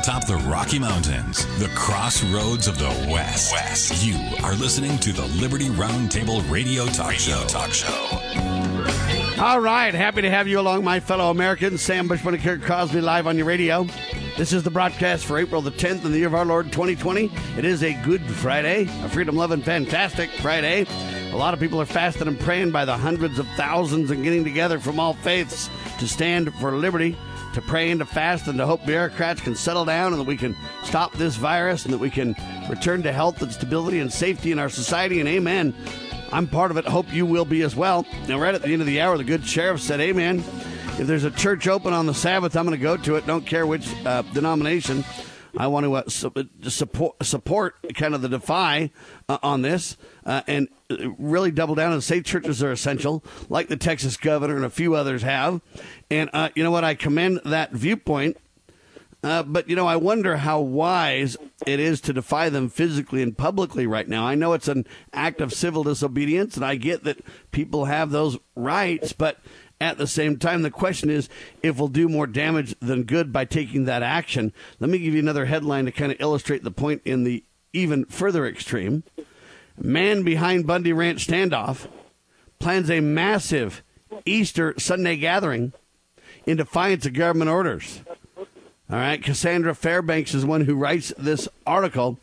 atop the Rocky Mountains, the crossroads of the West. West. You are listening to the Liberty Roundtable Radio Talk Show. Talk Show. All right, happy to have you along, my fellow Americans. Sam Bushman and Kirk Crosby live on your radio. This is the broadcast for April the 10th in the year of our Lord 2020. It is a good Friday, a freedom loving, fantastic Friday. A lot of people are fasting and praying by the hundreds of thousands and getting together from all faiths to stand for liberty, to pray and to fast, and to hope bureaucrats can settle down and that we can stop this virus and that we can return to health and stability and safety in our society. And amen. I'm part of it. Hope you will be as well. Now, right at the end of the hour, the good sheriff said, Amen. If there's a church open on the Sabbath, I'm going to go to it. Don't care which uh, denomination. I want to uh, su- support support kind of the defy uh, on this uh, and really double down and say churches are essential, like the Texas governor and a few others have. And uh, you know what? I commend that viewpoint. Uh, but you know, I wonder how wise it is to defy them physically and publicly right now. I know it's an act of civil disobedience, and I get that people have those rights, but at the same time, the question is if we'll do more damage than good by taking that action. Let me give you another headline to kind of illustrate the point in the even further extreme. Man behind Bundy Ranch standoff plans a massive Easter Sunday gathering in defiance of government orders. All right, Cassandra Fairbanks is one who writes this article.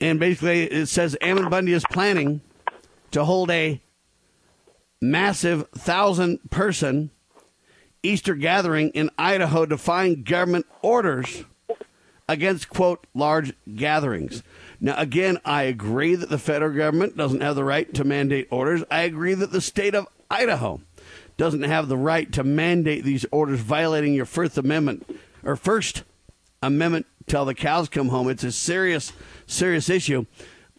And basically, it says Ammon Bundy is planning to hold a massive thousand person Easter gathering in Idaho defying government orders against, quote, large gatherings. Now, again, I agree that the federal government doesn't have the right to mandate orders. I agree that the state of Idaho doesn't have the right to mandate these orders violating your First Amendment or First Amendment till the cows come home. It's a serious, serious issue.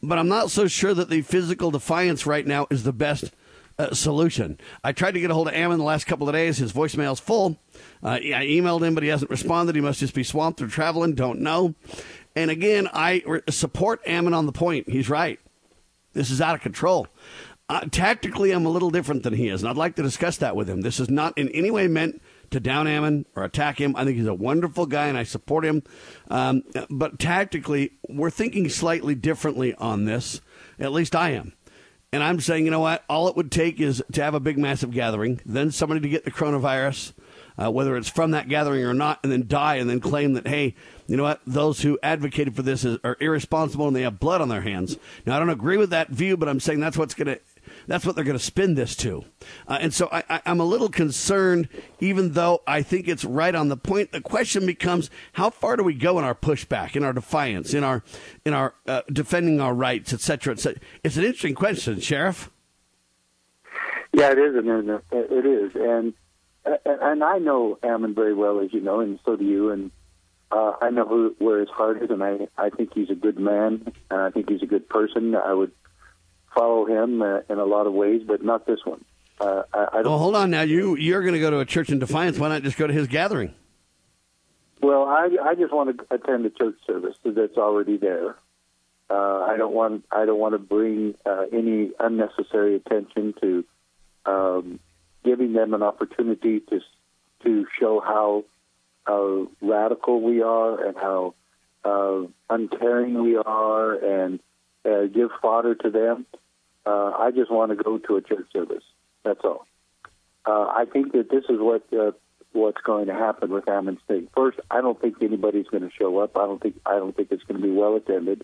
But I'm not so sure that the physical defiance right now is the best uh, solution. I tried to get a hold of Ammon the last couple of days. His voicemail's full. Uh, I emailed him, but he hasn't responded. He must just be swamped or traveling. Don't know. And again, I re- support Ammon on the point. He's right. This is out of control. Uh, tactically, I'm a little different than he is, and I'd like to discuss that with him. This is not in any way meant to down Ammon or attack him. I think he's a wonderful guy, and I support him. Um, but tactically, we're thinking slightly differently on this. At least I am. And I'm saying, you know what? All it would take is to have a big, massive gathering, then somebody to get the coronavirus, uh, whether it's from that gathering or not, and then die and then claim that, hey, you know what? Those who advocated for this is, are irresponsible and they have blood on their hands. Now, I don't agree with that view, but I'm saying that's what's going to that's what they're going to spin this to. Uh, and so I, am a little concerned, even though I think it's right on the point. The question becomes, how far do we go in our pushback, in our defiance, in our in our uh, defending our rights, et cetera, et cetera? It's an interesting question, Sheriff. Yeah, it is, and it is, and and I know Ammon very well, as you know, and so do you, and. Uh, I know who, where his heart is, and I, I think he's a good man, and I think he's a good person. I would follow him uh, in a lot of ways, but not this one. Uh, I, I well, hold on now. You you're going to go to a church in Defiance. Why not just go to his gathering? Well, I I just want to attend the church service that's already there. Uh, I don't want I don't want to bring uh, any unnecessary attention to um, giving them an opportunity to to show how uh, radical we are and how uh, uncaring we are and uh, give fodder to them. Uh, I just want to go to a church service. That's all. Uh, I think that this is what uh, what's going to happen with Ammon State. First, I don't think anybody's going to show up. I don't think I don't think it's going to be well attended.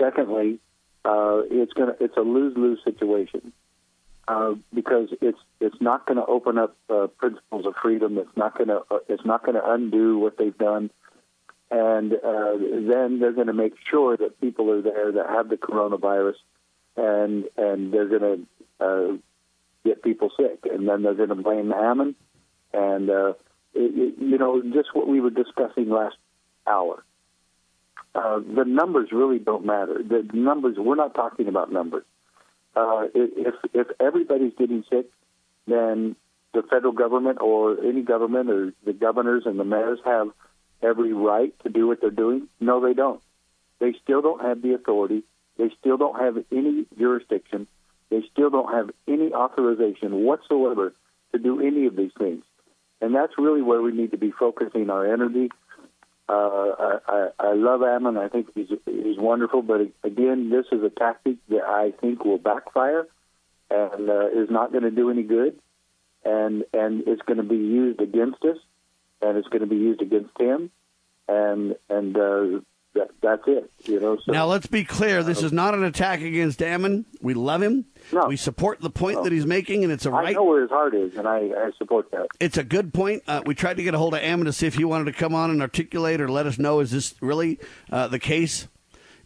Secondly, uh, it's going to it's a lose lose situation uh, because it's it's not going to open up uh, principles of freedom. It's not going to uh, it's not going to undo what they've done and uh, then they're going to make sure that people are there that have the coronavirus, and and they're going to uh, get people sick, and then they're going to blame Ammon, and uh, it, it, you know just what we were discussing last hour. Uh, the numbers really don't matter. The numbers we're not talking about numbers. Uh, if if everybody's getting sick, then the federal government or any government or the governors and the mayors have every right to do what they're doing? No, they don't. They still don't have the authority. They still don't have any jurisdiction. They still don't have any authorization whatsoever to do any of these things. And that's really where we need to be focusing our energy Uh, I, I love Ammon. I think he's he's wonderful. But again, this is a tactic that I think will backfire and uh, is not going to do any good, and and it's going to be used against us, and it's going to be used against him, and and uh, that, that's it. You know. So, now let's be clear. This is not an attack against Ammon. We love him. No. We support the point no. that he's making, and it's a right. I know where his heart is, and I, I support that. It's a good point. Uh, we tried to get a hold of Ammon to see if he wanted to come on and articulate or let us know is this really uh, the case.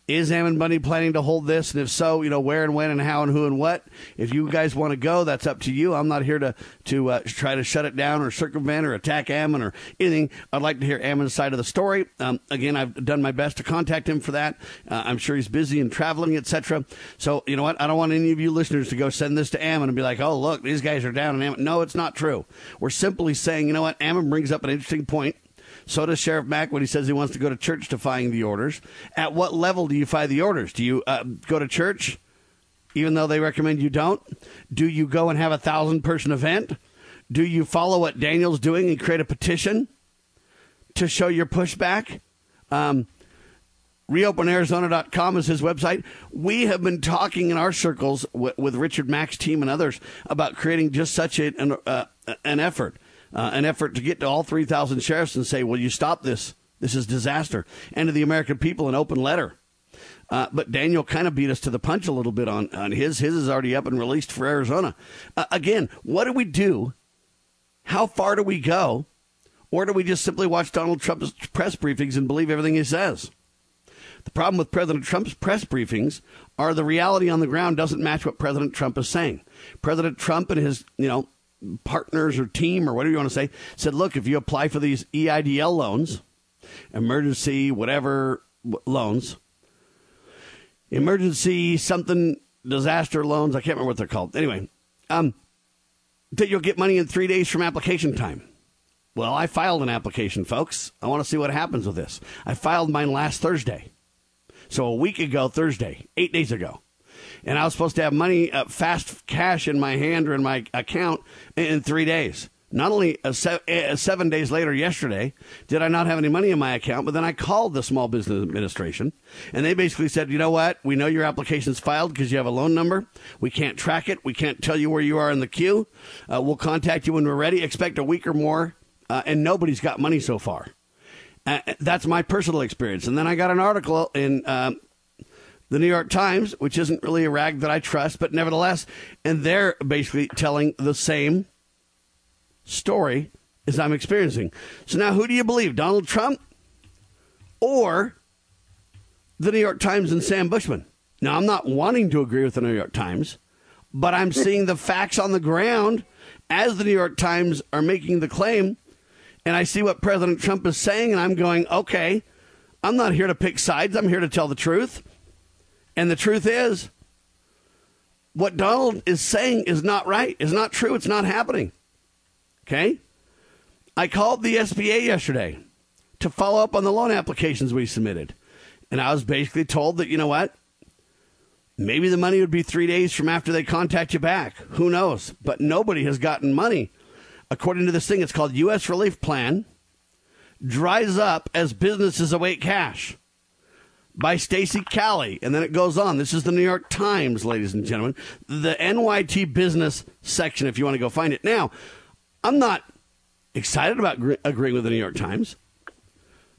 Is Ammon Bundy planning to hold this? And if so, you know, where and when and how and who and what. If you guys want to go, that's up to you. I'm not here to, to uh, try to shut it down or circumvent or attack Ammon or anything. I'd like to hear Ammon's side of the story. Um, again, I've done my best to contact him for that. Uh, I'm sure he's busy and traveling, etc. So, you know what? I don't want any of you listeners to go send this to Ammon and be like, oh, look, these guys are down on Ammon. No, it's not true. We're simply saying, you know what? Ammon brings up an interesting point so does Sheriff Mack when he says he wants to go to church defying the orders. At what level do you defy the orders? Do you uh, go to church even though they recommend you don't? Do you go and have a thousand person event? Do you follow what Daniel's doing and create a petition to show your pushback? Um, reopenarizona.com is his website. We have been talking in our circles with, with Richard Mack's team and others about creating just such a, an, uh, an effort uh, an effort to get to all 3,000 sheriffs and say, will you stop this? This is disaster. And to the American people, an open letter. Uh, but Daniel kind of beat us to the punch a little bit on, on his. His is already up and released for Arizona. Uh, again, what do we do? How far do we go? Or do we just simply watch Donald Trump's press briefings and believe everything he says? The problem with President Trump's press briefings are the reality on the ground doesn't match what President Trump is saying. President Trump and his, you know, partners or team or whatever you want to say said, look, if you apply for these EIDL loans, emergency whatever loans, emergency something disaster loans, I can't remember what they're called. Anyway, um, that you'll get money in three days from application time. Well, I filed an application, folks. I want to see what happens with this. I filed mine last Thursday. So a week ago, Thursday, eight days ago and I was supposed to have money, uh, fast cash in my hand or in my account in three days. Not only se- seven days later, yesterday, did I not have any money in my account, but then I called the Small Business Administration, and they basically said, you know what? We know your application's filed because you have a loan number. We can't track it. We can't tell you where you are in the queue. Uh, we'll contact you when we're ready. Expect a week or more, uh, and nobody's got money so far. Uh, that's my personal experience. And then I got an article in um, the New York Times, which isn't really a rag that I trust, but nevertheless, and they're basically telling the same story as I'm experiencing. So now, who do you believe, Donald Trump or the New York Times and Sam Bushman? Now, I'm not wanting to agree with the New York Times, but I'm seeing the facts on the ground as the New York Times are making the claim, and I see what President Trump is saying, and I'm going, okay, I'm not here to pick sides. I'm here to tell the truth. And the truth is, what Donald is saying is not right, is not true, it's not happening. Okay? I called the SBA yesterday to follow up on the loan applications we submitted. And I was basically told that, you know what? Maybe the money would be three days from after they contact you back. Who knows? But nobody has gotten money. According to this thing, it's called U.S. Relief Plan, dries up as businesses await cash by Stacy Cowley. And then it goes on. This is the New York Times, ladies and gentlemen. The NYT business section, if you want to go find it. Now, I'm not excited about gr- agreeing with the New York Times,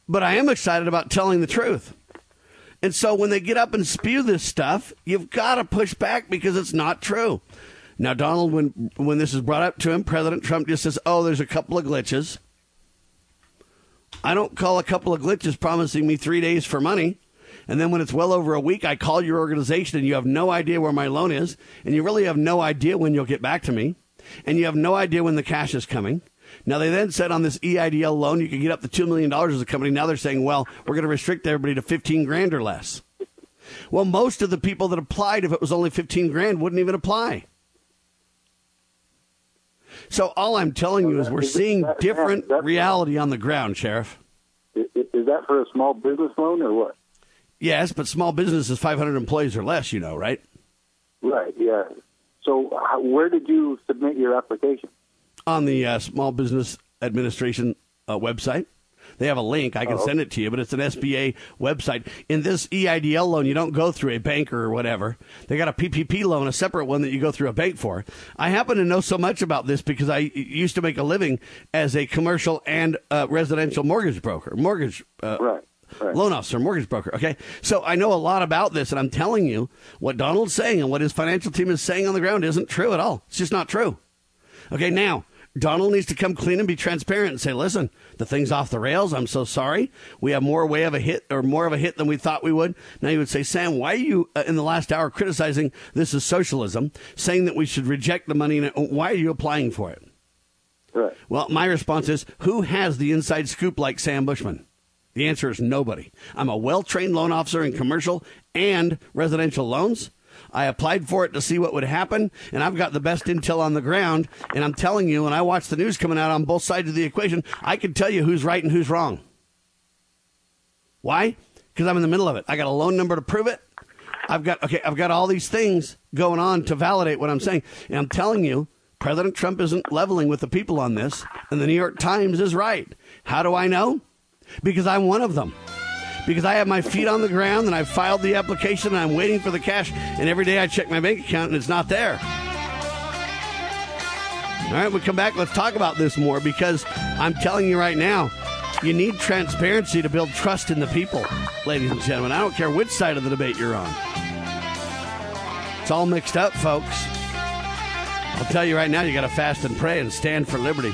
but I am excited about telling the truth. And so when they get up and spew this stuff, you've got to push back because it's not true. Now, Donald, when when this is brought up to him, President Trump just says, "Oh, there's a couple of glitches." I don't call a couple of glitches promising me three days for money. And then when it's well over a week, I call your organization and you have no idea where my loan is. And you really have no idea when you'll get back to me. And you have no idea when the cash is coming. Now, they then said on this EIDL loan, you could get up to $2 million as a company. Now they're saying, well, we're going to restrict everybody to 15 grand or less. Well, most of the people that applied, if it was only 15 grand, wouldn't even apply. So all I'm telling you is we're seeing different reality on the ground, Sheriff. Is that for a small business loan or what? Yes, but small business is 500 employees or less, you know, right? Right, yeah. So how, where did you submit your application? On the uh, Small Business Administration uh, website. They have a link. I can oh. send it to you, but it's an SBA website. In this EIDL loan, you don't go through a banker or whatever. They got a PPP loan, a separate one that you go through a bank for. I happen to know so much about this because I used to make a living as a commercial and uh, residential mortgage broker, mortgage uh, right. Right. loan officer, mortgage broker. Okay. So I know a lot about this, and I'm telling you what Donald's saying and what his financial team is saying on the ground isn't true at all. It's just not true. Okay. Now, Donald needs to come clean and be transparent and say, listen, the thing's off the rails. I'm so sorry. We have more way of a hit or more of a hit than we thought we would. Now you would say, Sam, why are you uh, in the last hour criticizing this is socialism, saying that we should reject the money? And why are you applying for it? Right. Well, my response is, who has the inside scoop like Sam Bushman? The answer is nobody. I'm a well trained loan officer in commercial and residential loans. I applied for it to see what would happen, and I've got the best intel on the ground. And I'm telling you, when I watch the news coming out on both sides of the equation, I can tell you who's right and who's wrong. Why? Because I'm in the middle of it. I got a loan number to prove it. I've got okay. I've got all these things going on to validate what I'm saying, and I'm telling you, President Trump isn't leveling with the people on this, and the New York Times is right. How do I know? Because I'm one of them. Because I have my feet on the ground and I've filed the application and I'm waiting for the cash, and every day I check my bank account and it's not there. All right, we come back. Let's talk about this more because I'm telling you right now, you need transparency to build trust in the people, ladies and gentlemen. I don't care which side of the debate you're on. It's all mixed up, folks. I'll tell you right now, you got to fast and pray and stand for liberty.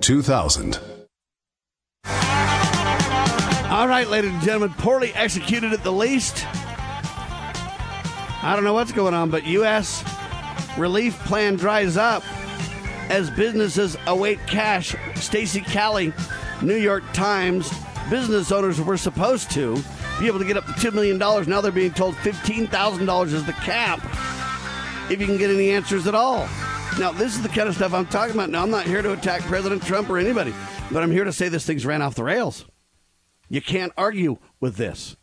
2000. All right, ladies and gentlemen, poorly executed at the least. I don't know what's going on, but U.S. relief plan dries up as businesses await cash. Stacy Cowley, New York Times. Business owners were supposed to be able to get up to $2 million. Now they're being told $15,000 is the cap if you can get any answers at all. Now, this is the kind of stuff I'm talking about. Now, I'm not here to attack President Trump or anybody, but I'm here to say this thing's ran off the rails. You can't argue with this.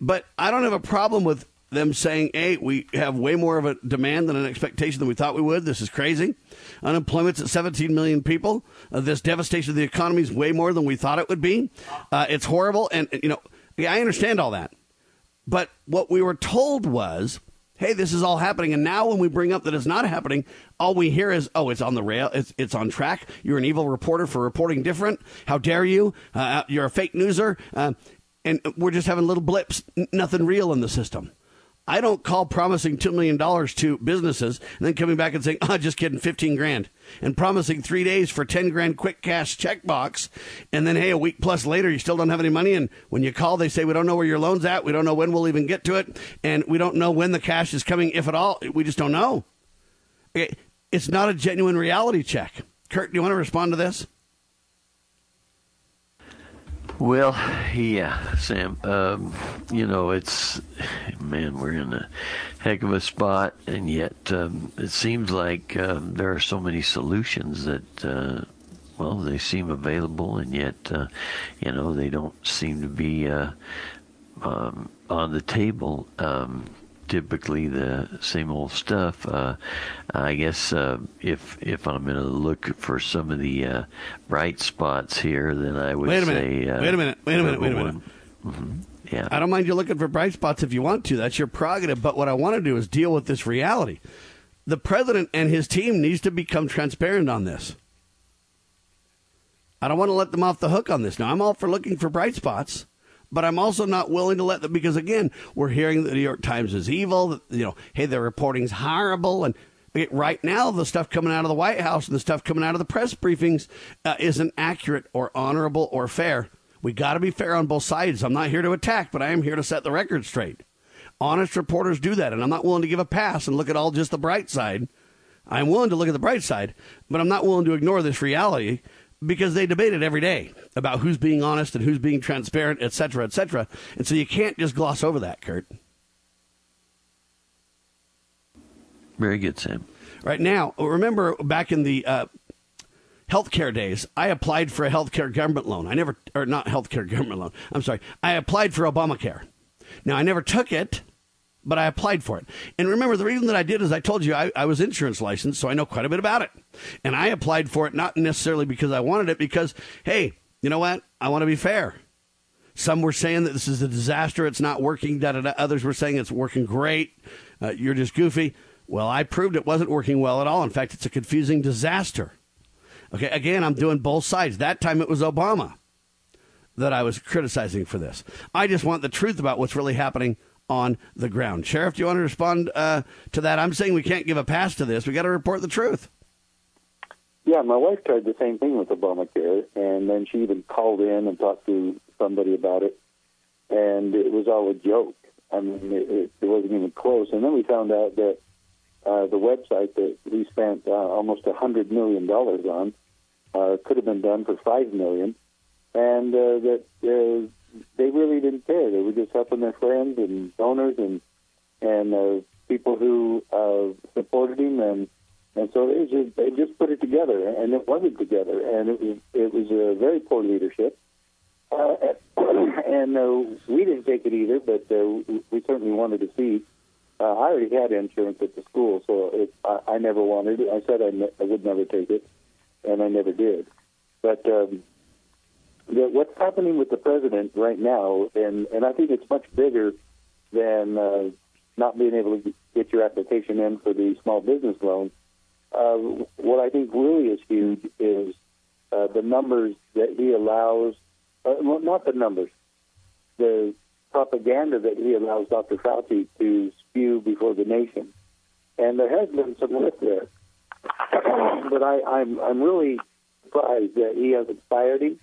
But I don't have a problem with them saying, hey, we have way more of a demand than an expectation than we thought we would. This is crazy. Unemployment's at 17 million people. Uh, this devastation of the economy is way more than we thought it would be. Uh, it's horrible. And, you know, yeah, I understand all that. But what we were told was, hey, this is all happening. And now when we bring up that it's not happening, all we hear is, oh, it's on the rail. It's, it's on track. You're an evil reporter for reporting different. How dare you? Uh, you're a fake newser. Uh, and we're just having little blips, nothing real in the system. I don't call promising $2 million to businesses and then coming back and saying, oh, just kidding, 15 grand. And promising three days for 10 grand quick cash checkbox. And then, hey, a week plus later, you still don't have any money. And when you call, they say, we don't know where your loan's at. We don't know when we'll even get to it. And we don't know when the cash is coming, if at all. We just don't know. It's not a genuine reality check. Kurt, do you want to respond to this? Well, yeah, Sam. Um, you know, it's man, we're in a heck of a spot, and yet um, it seems like um, there are so many solutions that. Uh, well, they seem available, and yet, uh, you know, they don't seem to be uh, um, on the table. Typically the same old stuff. Uh, I guess uh, if if I'm going to look for some of the uh, bright spots here, then I would wait a say. Minute. wait a minute. Wait a minute. Wait a minute. Mm-hmm. Yeah. I don't mind you looking for bright spots if you want to. That's your prerogative. But what I want to do is deal with this reality. The president and his team needs to become transparent on this. I don't want to let them off the hook on this. Now, I'm all for looking for bright spots but I'm also not willing to let them because again, we're hearing that the New York Times is evil. That, You know, hey, their reporting's horrible, and right now the stuff coming out of the White House and the stuff coming out of the press briefings uh, isn't accurate or honorable or fair. We got to be fair on both sides. I'm not here to attack, but I am here to set the record straight. Honest reporters do that, and I'm not willing to give a pass and look at all just the bright side. I'm willing to look at the bright side, but I'm not willing to ignore this reality because they debate it every day about who's being honest and who's being transparent, et cetera, et cetera. And so you can't just gloss over that, Kurt. Very good, Sam. Right now, remember back in the uh, healthcare days, I applied for a healthcare government loan. I never, or not healthcare government loan. I'm sorry. I applied for Obamacare. Now, I never took it but I applied for it. And remember, the reason that I did is I told you I, I, was insurance licensed, so I know quite a bit about it. And I applied for it not necessarily because I wanted it, because, hey, you know what? I want to be fair. Some were saying that this is a disaster, it's not working, da da da. Others were saying it's working great, uh, you're just goofy. Well, I proved it wasn't working well at all. In fact, it's a confusing disaster. Okay, again, I'm doing both sides. That time it was Obama that I was criticizing for this. I just want the truth about what's really happening on the ground. Sheriff, do you want to respond uh, to that? I'm saying we can't give a pass to this. We got to report the truth. Yeah, my wife tried the same thing with Obamacare, and then she even called in and talked to somebody about it, and it was all a joke. I mean, it, it wasn't even close. And then we found out that uh, the website that we spent uh, almost a hundred million dollars on uh, could have been done for five million, and uh, that uh, they really didn't care. They were just helping their friends and donors and and uh, people who uh, supported him, and and so they just they just put it together, and it wasn't together, and it was it was a very poor leadership. Uh, and uh, we didn't take it either, but uh, we certainly wanted to see. Uh, I already had insurance at the school, so it, I, I never wanted it. I said I, ne- I would never take it, and I never did. But um, the, what's happening with the president right now, and, and I think it's much bigger than uh, not being able to get your application in for the small business loan. Uh, what I think really is huge is uh, the numbers that he allows, uh, well, not the numbers, the propaganda that he allows Dr. Fauci to spew before the nation. And there has been some lift there. but I, I'm, I'm really surprised that he hasn't fired him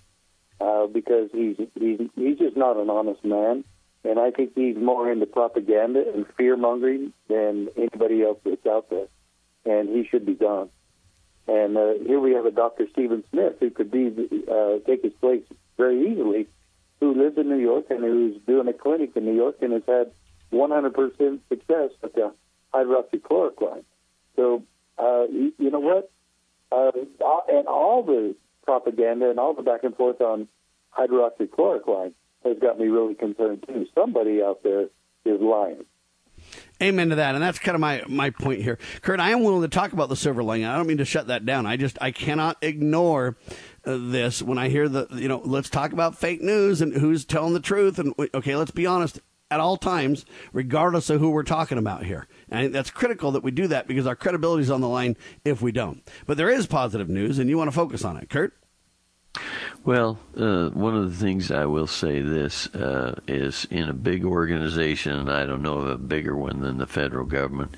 uh, because he's he's he's just not an honest man, and I think he's more into propaganda and fear mongering than anybody else that's out there, and he should be gone. And uh, here we have a Dr. Stephen Smith who could be uh, take his place very easily, who lives in New York and who's doing a clinic in New York and has had 100% success with the hydroxychloroquine. So uh, you, you know what? Uh, and all the propaganda and all the back and forth on hydroxychloroquine has got me really concerned too. Somebody out there is lying. Amen to that, and that's kind of my my point here, Kurt. I am willing to talk about the silver lining. I don't mean to shut that down. I just I cannot ignore uh, this when I hear the you know let's talk about fake news and who's telling the truth and okay let's be honest at all times regardless of who we're talking about here. And that's critical that we do that because our credibility is on the line if we don't. But there is positive news, and you want to focus on it, Kurt. Well, uh, one of the things I will say this uh, is in a big organization, and I don't know of a bigger one than the federal government,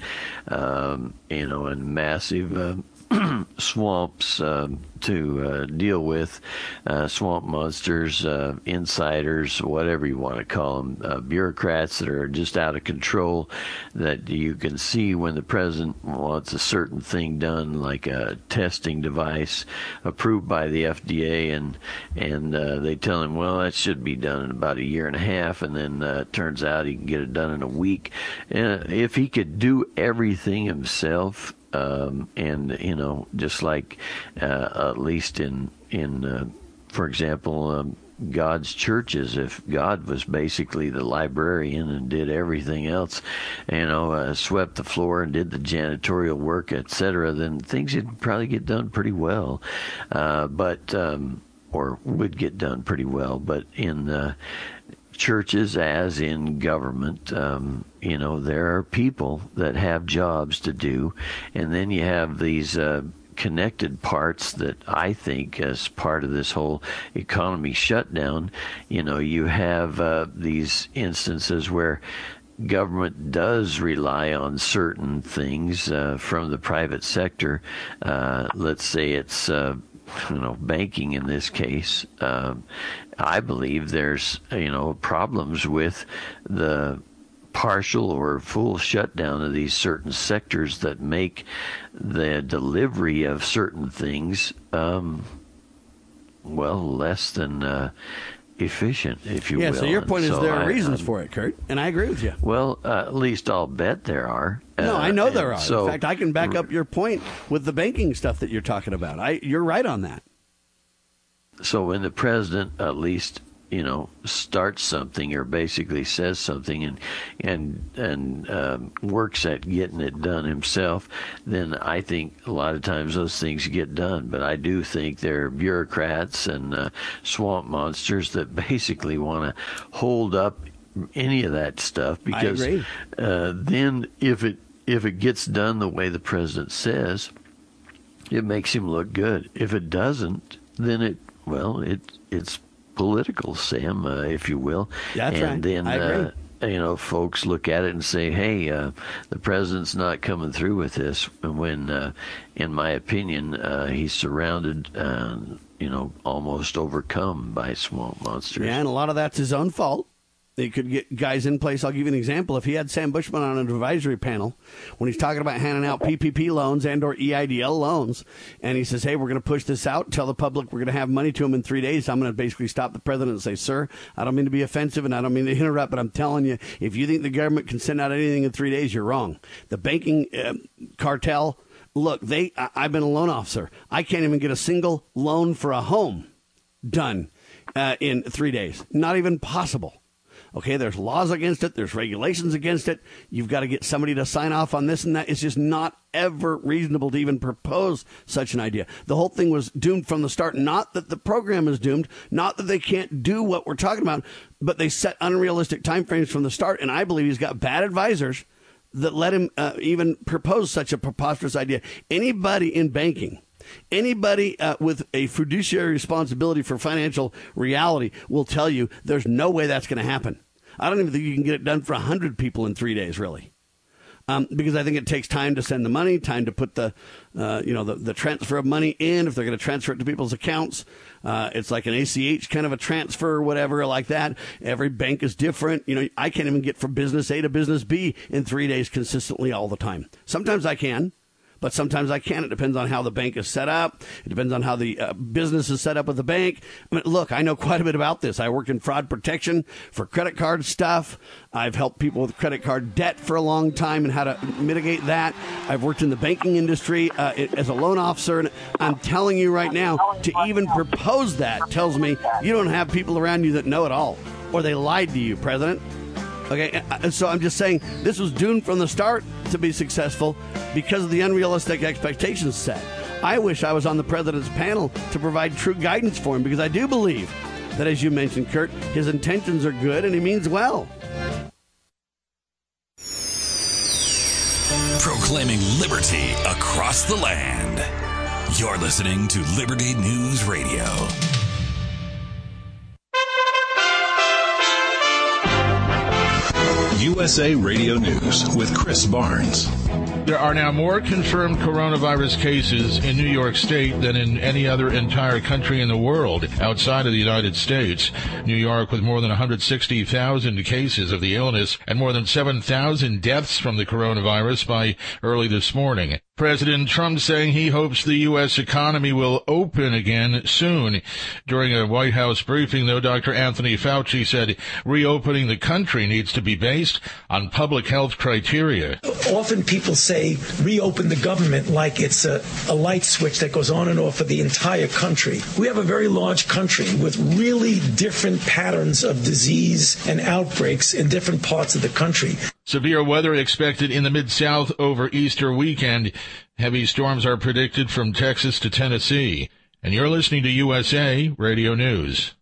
um, you know, and massive uh, swamps um, to uh, deal with, uh, swamp monsters, uh, insiders, whatever you want to call them, uh, bureaucrats that are just out of control. That you can see when the president wants a certain thing done, like a testing device approved by the FDA, and and uh, they tell him, well, that should be done in about a year and a half, and then uh, it turns out he can get it done in a week. if he could do everything himself um, and you know, just like uh, at least in in uh, for example. Um, God's churches, if God was basically the librarian and did everything else, you know, uh, swept the floor and did the janitorial work, etc., then things would probably get done pretty well. Uh, but um, or would get done pretty well. But in uh, churches as in government, um, you know, there are people that have jobs to do, and then you have these. Connected parts that I think, as part of this whole economy shutdown, you know, you have uh, these instances where government does rely on certain things uh, from the private sector. Uh, let's say it's uh, you know banking in this case. Um, I believe there's you know problems with the partial or full shutdown of these certain sectors that make the delivery of certain things um, well less than uh, efficient, if you yeah, will. Yeah, so your point and is so there are I, reasons I'm, for it, Kurt, and I agree with you. Well, uh, at least I'll bet there are. No, Uh, I know there are. So, In fact, I can back up your point with the banking stuff that you're talking about. I, you're right on that. so when the president at least you know starts something or basically says something and and and um, works at getting it done himself, then I think a lot of times those things get done. But I do think there are bureaucrats and uh, swamp monsters that basically want to hold up any of that stuff because uh, then if it if it gets done the way the president says, it makes him look good. If it doesn't, then it well it it's political, Sam, uh, if you will. That's and right. then I agree. Uh, you know, folks look at it and say, "Hey, uh, the president's not coming through with this." When, uh, in my opinion, uh, he's surrounded, uh, you know, almost overcome by swamp monsters. Yeah, and a lot of that's his own fault. They could get guys in place. I'll give you an example. If he had Sam Bushman on an advisory panel when he's talking about handing out PPP loans and or EIDL loans, and he says, "Hey, we're going to push this out. Tell the public we're going to have money to them in three days." I'm going to basically stop the president and say, "Sir, I don't mean to be offensive and I don't mean to interrupt, but I'm telling you, if you think the government can send out anything in three days, you're wrong. The banking uh, cartel." Look, they. I, I've been a loan officer. I can't even get a single loan for a home done uh, in three days. Not even possible. Okay, there's laws against it, there's regulations against it. You've got to get somebody to sign off on this and that. It's just not ever reasonable to even propose such an idea. The whole thing was doomed from the start. Not that the program is doomed, not that they can't do what we're talking about, but they set unrealistic timeframes from the start. And I believe he's got bad advisors that let him uh, even propose such a preposterous idea. Anybody in banking Anybody uh, with a fiduciary responsibility for financial reality will tell you there's no way that's going to happen. I don't even think you can get it done for 100 people in three days, really. Um, because I think it takes time to send the money, time to put the, uh, you know, the, the transfer of money in. If they're going to transfer it to people's accounts, uh, it's like an ACH kind of a transfer or whatever like that. Every bank is different. You know, I can't even get from business A to business B in three days consistently all the time. Sometimes I can but sometimes I can't. It depends on how the bank is set up. It depends on how the uh, business is set up with the bank. I mean, look, I know quite a bit about this. I worked in fraud protection for credit card stuff. I've helped people with credit card debt for a long time and how to mitigate that. I've worked in the banking industry uh, as a loan officer, and I'm telling you right now, to even propose that tells me you don't have people around you that know it all, or they lied to you, President. Okay, and so I'm just saying this was doomed from the start to be successful because of the unrealistic expectations set. I wish I was on the president's panel to provide true guidance for him because I do believe that, as you mentioned, Kurt, his intentions are good and he means well. Proclaiming liberty across the land. You're listening to Liberty News Radio. USA Radio News with Chris Barnes. There are now more confirmed coronavirus cases in New York State than in any other entire country in the world outside of the United States. New York with more than 160,000 cases of the illness and more than 7,000 deaths from the coronavirus by early this morning. President Trump saying he hopes the U.S. economy will open again soon. During a White House briefing, though, Dr. Anthony Fauci said reopening the country needs to be based on public health criteria. Often people say reopen the government like it's a, a light switch that goes on and off for the entire country. We have a very large country with really different patterns of disease and outbreaks in different parts of the country. Severe weather expected in the Mid-South over Easter weekend. Heavy storms are predicted from Texas to Tennessee. And you're listening to USA Radio News.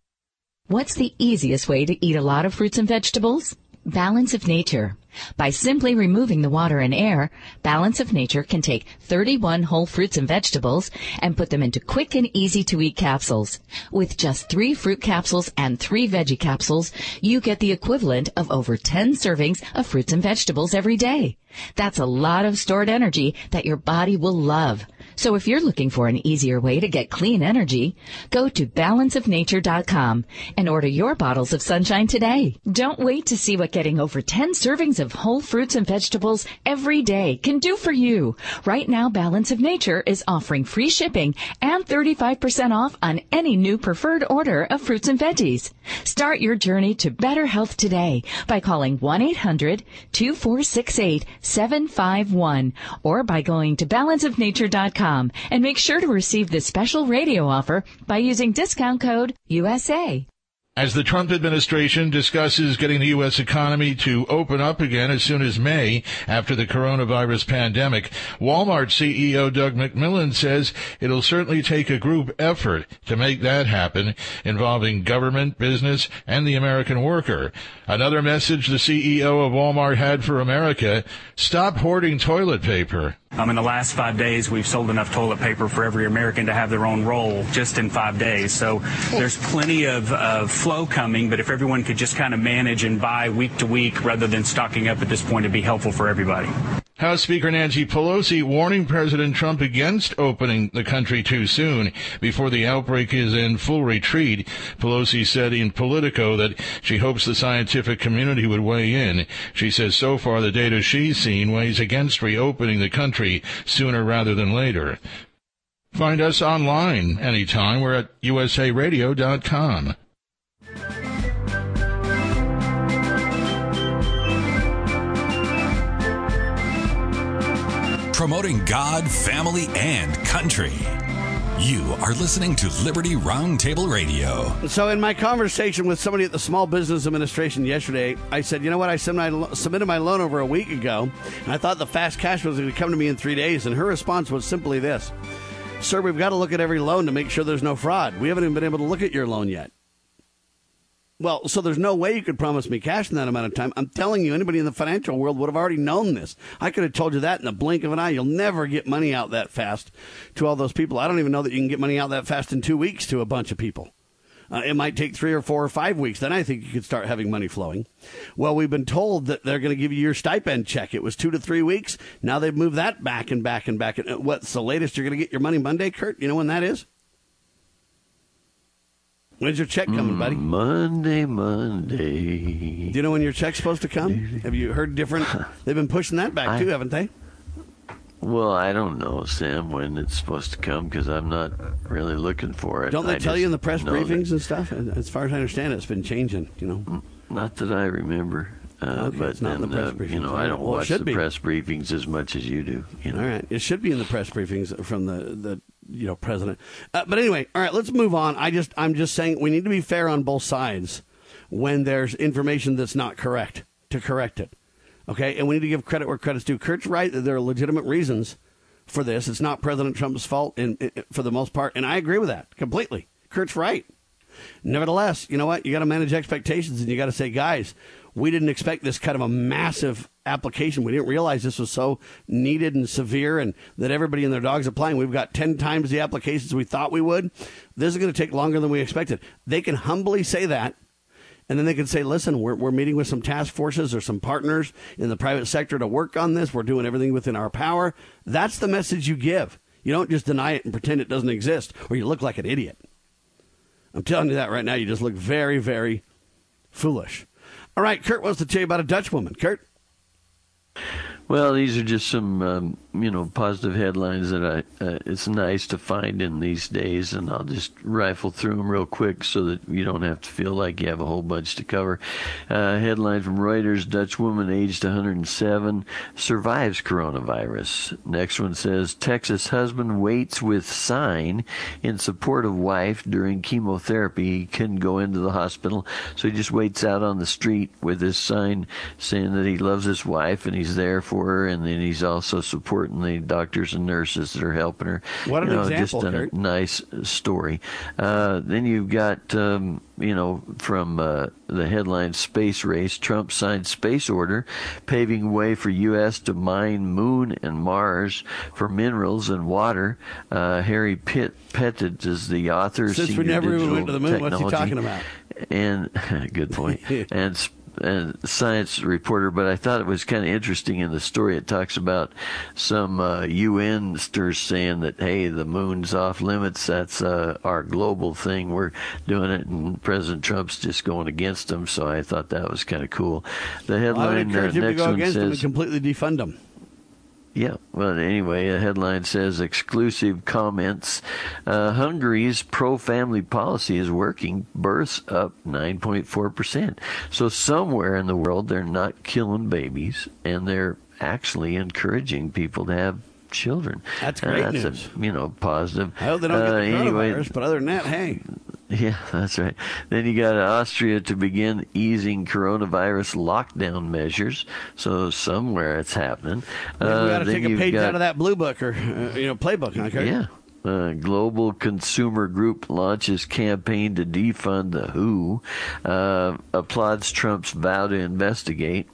What's the easiest way to eat a lot of fruits and vegetables? Balance of Nature. By simply removing the water and air, Balance of Nature can take 31 whole fruits and vegetables and put them into quick and easy to eat capsules. With just three fruit capsules and three veggie capsules, you get the equivalent of over 10 servings of fruits and vegetables every day. That's a lot of stored energy that your body will love. So if you're looking for an easier way to get clean energy, go to balanceofnature.com and order your bottles of sunshine today. Don't wait to see what getting over 10 servings of whole fruits and vegetables every day can do for you. Right now, Balance of Nature is offering free shipping and 35% off on any new preferred order of fruits and veggies. Start your journey to better health today by calling 1-800-2468-751 or by going to balanceofnature.com and make sure to receive this special radio offer by using discount code USA. As the Trump administration discusses getting the U.S. economy to open up again as soon as May after the coronavirus pandemic, Walmart CEO Doug McMillon says it'll certainly take a group effort to make that happen involving government, business, and the American worker. Another message the CEO of Walmart had for America, stop hoarding toilet paper. Um, in the last five days, we've sold enough toilet paper for every American to have their own roll just in five days. So there's plenty of uh, flow coming, but if everyone could just kind of manage and buy week to week rather than stocking up at this point, it'd be helpful for everybody. House Speaker Nancy Pelosi warning President Trump against opening the country too soon before the outbreak is in full retreat. Pelosi said in Politico that she hopes the scientific community would weigh in. She says so far the data she's seen weighs against reopening the country sooner rather than later. Find us online anytime. We're at usaradio.com. promoting God, family, and country. You are listening to Liberty Roundtable Radio. So, in my conversation with somebody at the Small Business Administration yesterday, I said, you know what? I submitted my loan over a week ago, and I thought the fast cash was going to come to me in three days. And her response was simply this Sir, we've got to look at every loan to make sure there's no fraud. We haven't even been able to look at your loan yet. Well, so there's no way you could promise me cash in that amount of time. I'm telling you, anybody in the financial world would have already known this. I could have told you that in the blink of an eye. You'll never get money out that fast to all those people. I don't even know that you can get money out that fast in two weeks to a bunch of people. Uh, it might take three or four or five weeks. Then I think you could start having money flowing. Well, we've been told that they're going to give you your stipend check. It was two to three weeks. Now they've moved that back and back and back. Uh, what's the latest you're going to get your money Monday, Kurt? You know when that is? When's your check coming, buddy? Monday, Monday. Do you know when your check's supposed to come? Have you heard different? They've been pushing that back too, haven't they? Well, I don't know, Sam, when it's supposed to come because I'm not really looking for it. Don't they I tell you in the press briefings that, and stuff? As far as I understand, it, it's been changing. You know, not that I remember. Uh, okay, but then, in the press uh, briefings. you know, I don't well, watch the be. press briefings as much as you do. You know? All right, it should be in the press briefings from the the you know president. Uh, but anyway, all right, let's move on. I just I'm just saying we need to be fair on both sides when there's information that's not correct to correct it. Okay, and we need to give credit where credit's due. Kurt's right that there are legitimate reasons for this. It's not President Trump's fault, in, in, for the most part, and I agree with that completely. Kurt's right. Nevertheless, you know what? You got to manage expectations, and you got to say, guys, we didn't expect this kind of a massive application. We didn't realize this was so needed and severe and that everybody and their dogs applying. We've got 10 times the applications we thought we would. This is going to take longer than we expected. They can humbly say that and then they can say, listen, we're, we're meeting with some task forces or some partners in the private sector to work on this. We're doing everything within our power. That's the message you give. You don't just deny it and pretend it doesn't exist, or you look like an idiot. I'm telling you that right now. You just look very, very foolish. All right, Kurt wants to tell you about a Dutch woman. Kurt? Well, these are just some, um, you know, positive headlines that I uh, it's nice to find in these days, and I'll just rifle through them real quick so that you don't have to feel like you have a whole bunch to cover. Uh, headline from Reuters: Dutch woman aged 107 survives coronavirus. Next one says Texas husband waits with sign in support of wife during chemotherapy. He couldn't go into the hospital, so he just waits out on the street with his sign saying that he loves his wife and he's there for her, and then he's also supporting the doctors and nurses that are helping her. What an you know, example, Just a Kurt. nice story. Uh, then you've got, um, you know, from uh, the headline Space Race, Trump signed space order paving way for U.S. to mine moon and Mars for minerals and water. Uh, Harry Pitt Pettit is the author. Since we never even went to the moon, what's he technology. talking about? And good point. and and science reporter, but I thought it was kind of interesting in the story. It talks about some uh, UNsters saying that hey, the moon's off limits. That's uh, our global thing. We're doing it, and President Trump's just going against them. So I thought that was kind of cool. The I would headline uh, encourage him to go against them and says. completely defund them. Yeah, well, anyway, a headline says exclusive comments. Uh, Hungary's pro family policy is working, births up 9.4%. So, somewhere in the world, they're not killing babies and they're actually encouraging people to have children. That's Uh, great that's news. A, you know, positive. I hope they don't get Uh, the anyway, coronavirus, but other than that, hey. yeah, that's right. Then you got Austria to begin easing coronavirus lockdown measures. So somewhere it's happening. Maybe we Uh, got to take a page got- out of that blue book or uh, you know playbook, Okay? Yeah. Uh, global consumer group launches campaign to defund the WHO. Uh, applauds Trump's vow to investigate.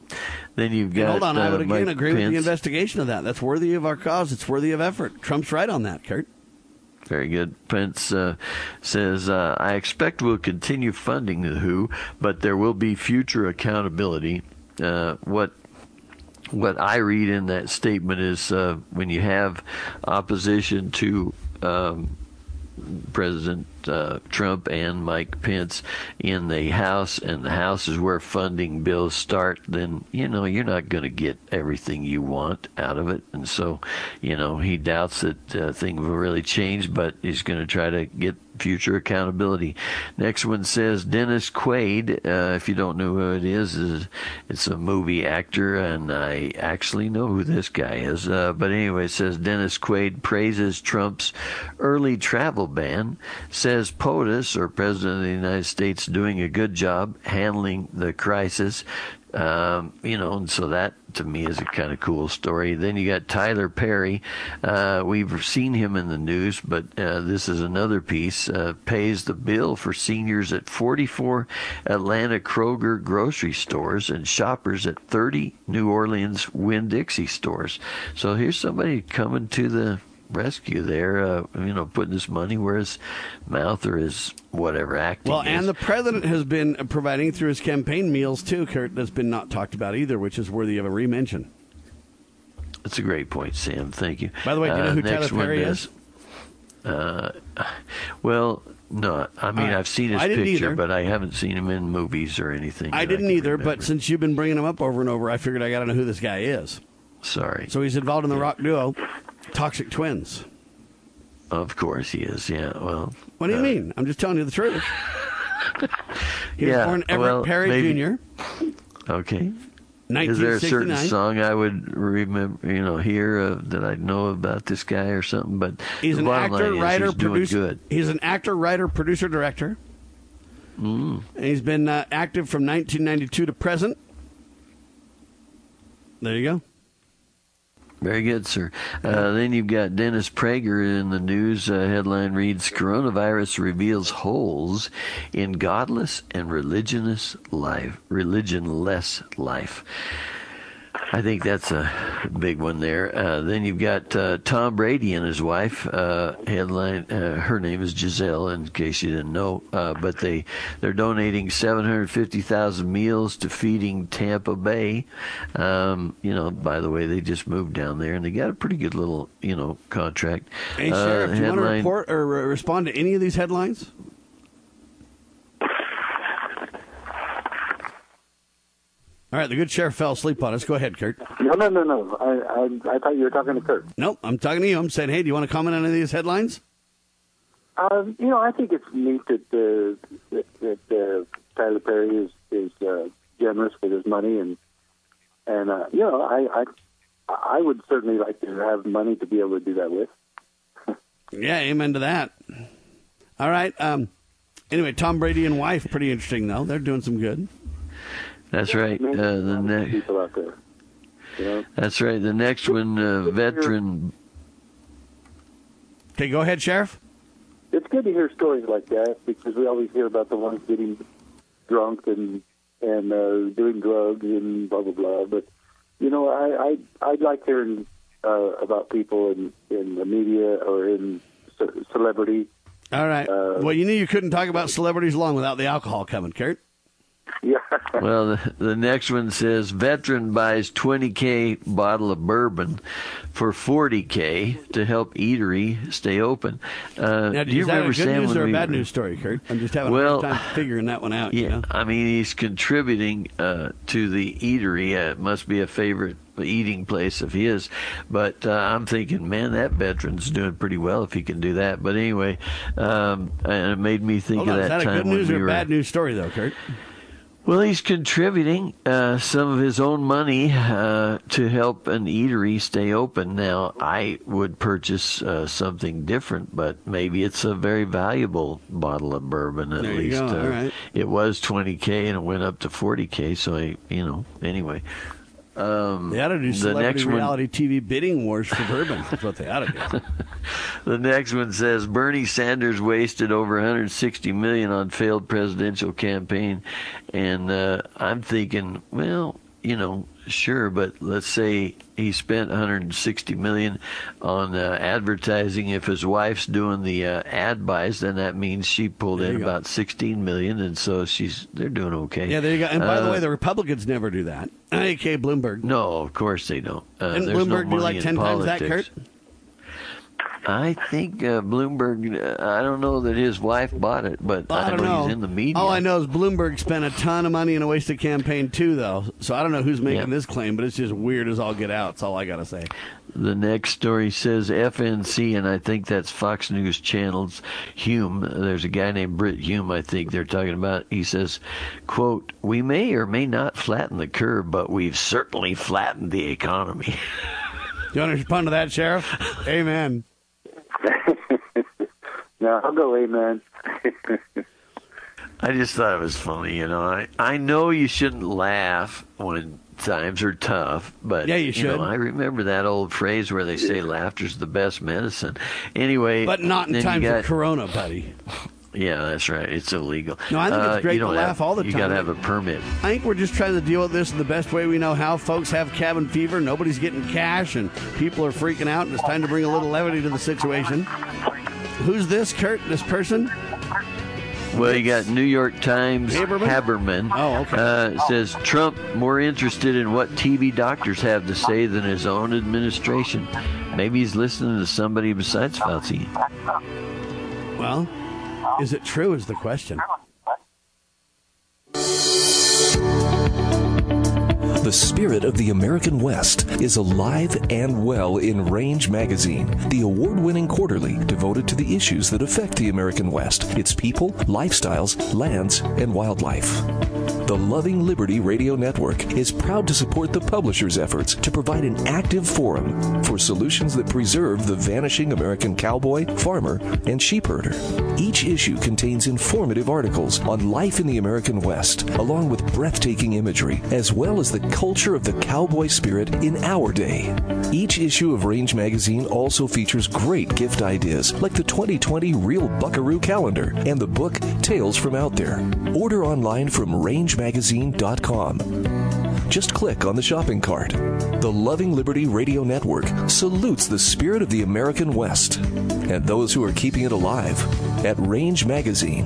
Then you've And got. hold on, I uh, would again Mike agree with the investigation of that. That's worthy of our cause. It's worthy of effort. Trump's right on that, Kurt. Very good. Pence uh, says, uh, I expect we'll continue funding the WHO, but there will be future accountability. Uh, what what I read in that statement is uh, when you have opposition to um, President uh, Trump and Mike Pence in the House, and the House is where funding bills start, then, you know, you're not going to get everything you want out of it. And so, you know, he doubts that uh, things will really change, but he's going to try to get future accountability. Next one says Dennis Quaid. Uh, if you don't know who it is, is it's a movie actor, and I actually know who this guy is. Uh, but anyway, it says Dennis Quaid praises Trump's early travel ban. Says POTUS, or President of the United States, doing a good job handling the crisis. Um, you know, and so that to me is a kind of cool story. Then you got Tyler Perry. Uh, we've seen him in the news, but uh, this is another piece. Uh, pays the bill for seniors at 44 Atlanta Kroger grocery stores and shoppers at 30 New Orleans Winn Dixie stores. So here's somebody coming to the rescue there, uh, you know, putting his money where his mouth or his whatever acting Well, is. and the president has been providing through his campaign meals too, Kurt. That's been not talked about either, which is worthy of a remention. That's a great point, Sam. Thank you. By the way, do you know Uh, who Tyler Perry is? Uh, well, no. I mean, Uh, I've seen his picture, either. but I haven't seen him in movies or anything. I didn't can either, but since you've been bringing him up over and over, I figured I got to know who this guy is. sorry. So he's involved in the rock duo Toxic Twins. Of course he is. Yeah. Well. What do you uh, mean? I'm just telling you the truth. he was Yeah, born Everett well, Perry maybe- Jr. Okay. Is there a certain song I would remember, you know, hear uh, that I know about this guy or something? But He's an actor, is writer, producer. He's an actor, writer, producer, director. Mm. And he's been uh, active from 1992 to present. There you go. Very good, sir. Uh, then you've got Dennis Prager in the news. Uh, headline reads Coronavirus reveals holes in godless and religionless life, religionless life. I think that's a big one there. Uh, then you've got uh, Tom Brady and his wife. Uh, headline: uh, Her name is Gisele. In case you didn't know, uh, but they they're donating 750,000 meals to feeding Tampa Bay. Um, you know, by the way, they just moved down there and they got a pretty good little you know contract. Hey, Uh, Sheriff, do you want to report or re- respond to any of these headlines? All right, the good sheriff fell asleep on us. Go ahead, Kurt. No, no, no, no. I, I, I thought you were talking to Kurt. Nope, I'm talking to you. I'm saying, hey, do you want to comment on any of these headlines? Um, you know, I think it's neat that uh, that, that uh, Tyler Perry is is uh, generous with his money, and and uh, you know, I, I I would certainly like to have money to be able to do that with. Yeah, amen to that. All right. Um, anyway, Tom Brady and wife, pretty interesting though. They're doing some good. That's right. Uh, the ne- people out there. You know? That's right. The next one, uh, veteran. Okay, go ahead, Sheriff. It's good to hear stories like that because we always hear about the ones getting drunk and and uh, doing drugs and blah blah blah. But you know, I I I like hearing uh, about people in in the media or in ce- celebrity. All right. well, you knew you couldn't talk about celebrities long without the alcohol coming, Kurt. Yeah. Well, the, the next one says veteran buys 20k bottle of bourbon for 40k to help eatery stay open. Uh, Now, do you is that remember a good Sam news or a we bad were- news story, Kurt? I'm just having Well, a hard time figuring that one out. Yeah, You know? I mean he's contributing uh, to the eatery. Uh, it must be a favorite eating place of his. But uh, I'm thinking, man, that veteran's doing pretty well if he can do that. But anyway, um, and it made me think Hold of on, that is that a time good when news we or a were- bad news story, though, Kurt? Well, he's contributing uh, some of his own money uh, to help an eatery stay open. Now, I would purchase uh, something different, but maybe it's a very valuable bottle of bourbon. At There you least go. Uh, All right. it was 20k and it went up to 40k. So I, you know, anyway. Um, They ought to do celebrity next one, reality TV bidding wars for bourbon. That's what they ought to do. the next one says Bernie Sanders wasted over 160 million on failed presidential campaign, and uh, I'm thinking, well, you know, sure, but let's say he spent 160 million on uh, advertising. If his wife's doing the uh, ad buys, then that means she pulled There in about 16 million, and so she's they're doing okay. Yeah, there you go. And by the Uh, way, the Republicans never do that. A.K. Bloomberg. no, of course they don't. Uh, Didn't there's no Bloomberg do money like in 10 times that, politics. Kurt? I think uh, Bloomberg. Uh, I don't know that his wife bought it, but I don't know, know. he's in the media. All I know is Bloomberg spent a ton of money in a wasted campaign too, though. So I don't know who's making Yeah. this claim, but it's just weird as all get out. That's all I gotta say. The next story says FNC, and I think that's Fox News Channel's Hume. There's a guy named Brit Hume, I think they're talking about. He says, quote, We may or may not flatten the curve, but we've certainly flattened the economy. You want to respond to that, Sheriff? Amen. No, I'll go amen. I just thought it was funny, you know. I, I know you shouldn't laugh when times are tough, but Yeah, you should. know, I remember that old phrase where they say laughter's the best medicine. Anyway, But not in then you times got- of Corona, buddy. Yeah, that's right. It's illegal. No, I think it's Uh, great you to laugh have, all the time. you got to have a permit. I think we're just trying to deal with this in the best way we know how. Folks have cabin fever. Nobody's getting cash, and people are freaking out. And it's time to bring a little levity to the situation. Who's this, Kurt? This person? Well, you got New York Times Haberman? Haberman. Oh, okay. Uh, says Trump more interested in what TV doctors have to say than his own administration. Maybe he's listening to somebody besides Fauci. Well, is it true? Is the question. The spirit of the American West is alive and well in Range Magazine, the award winning quarterly devoted to the issues that affect the American West, its people, lifestyles, lands, and wildlife. The Loving Liberty Radio Network is proud to support the publisher's efforts to provide an active forum for solutions that preserve the vanishing American cowboy, farmer, and sheepherder. Each issue contains informative articles on life in the American West, along with breathtaking imagery, as well as the culture of the cowboy spirit in our day. Each issue of Range Magazine also features great gift ideas like the 2020 Real Buckaroo Calendar and the book Tales from Out There. Order online from rangemagazine.com. Just click on the shopping cart. The Loving Liberty Radio Network salutes the spirit of the American West and those who are keeping it alive at Range Magazine.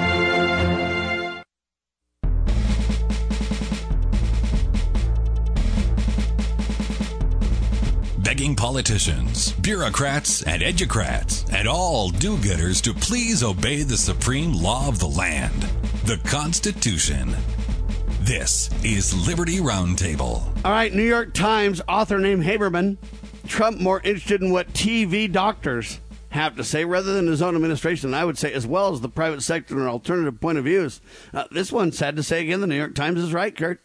begging politicians, bureaucrats, and educrats, and all do gooders to please obey the supreme law of the land, the Constitution. This is Liberty Roundtable. All right, New York Times author named Haberman. Trump more interested in what TV doctors have to say rather than his own administration, I would say, as well as the private sector and alternative point of views. Uh, this one, sad to say again, the New York Times is right, Kurt.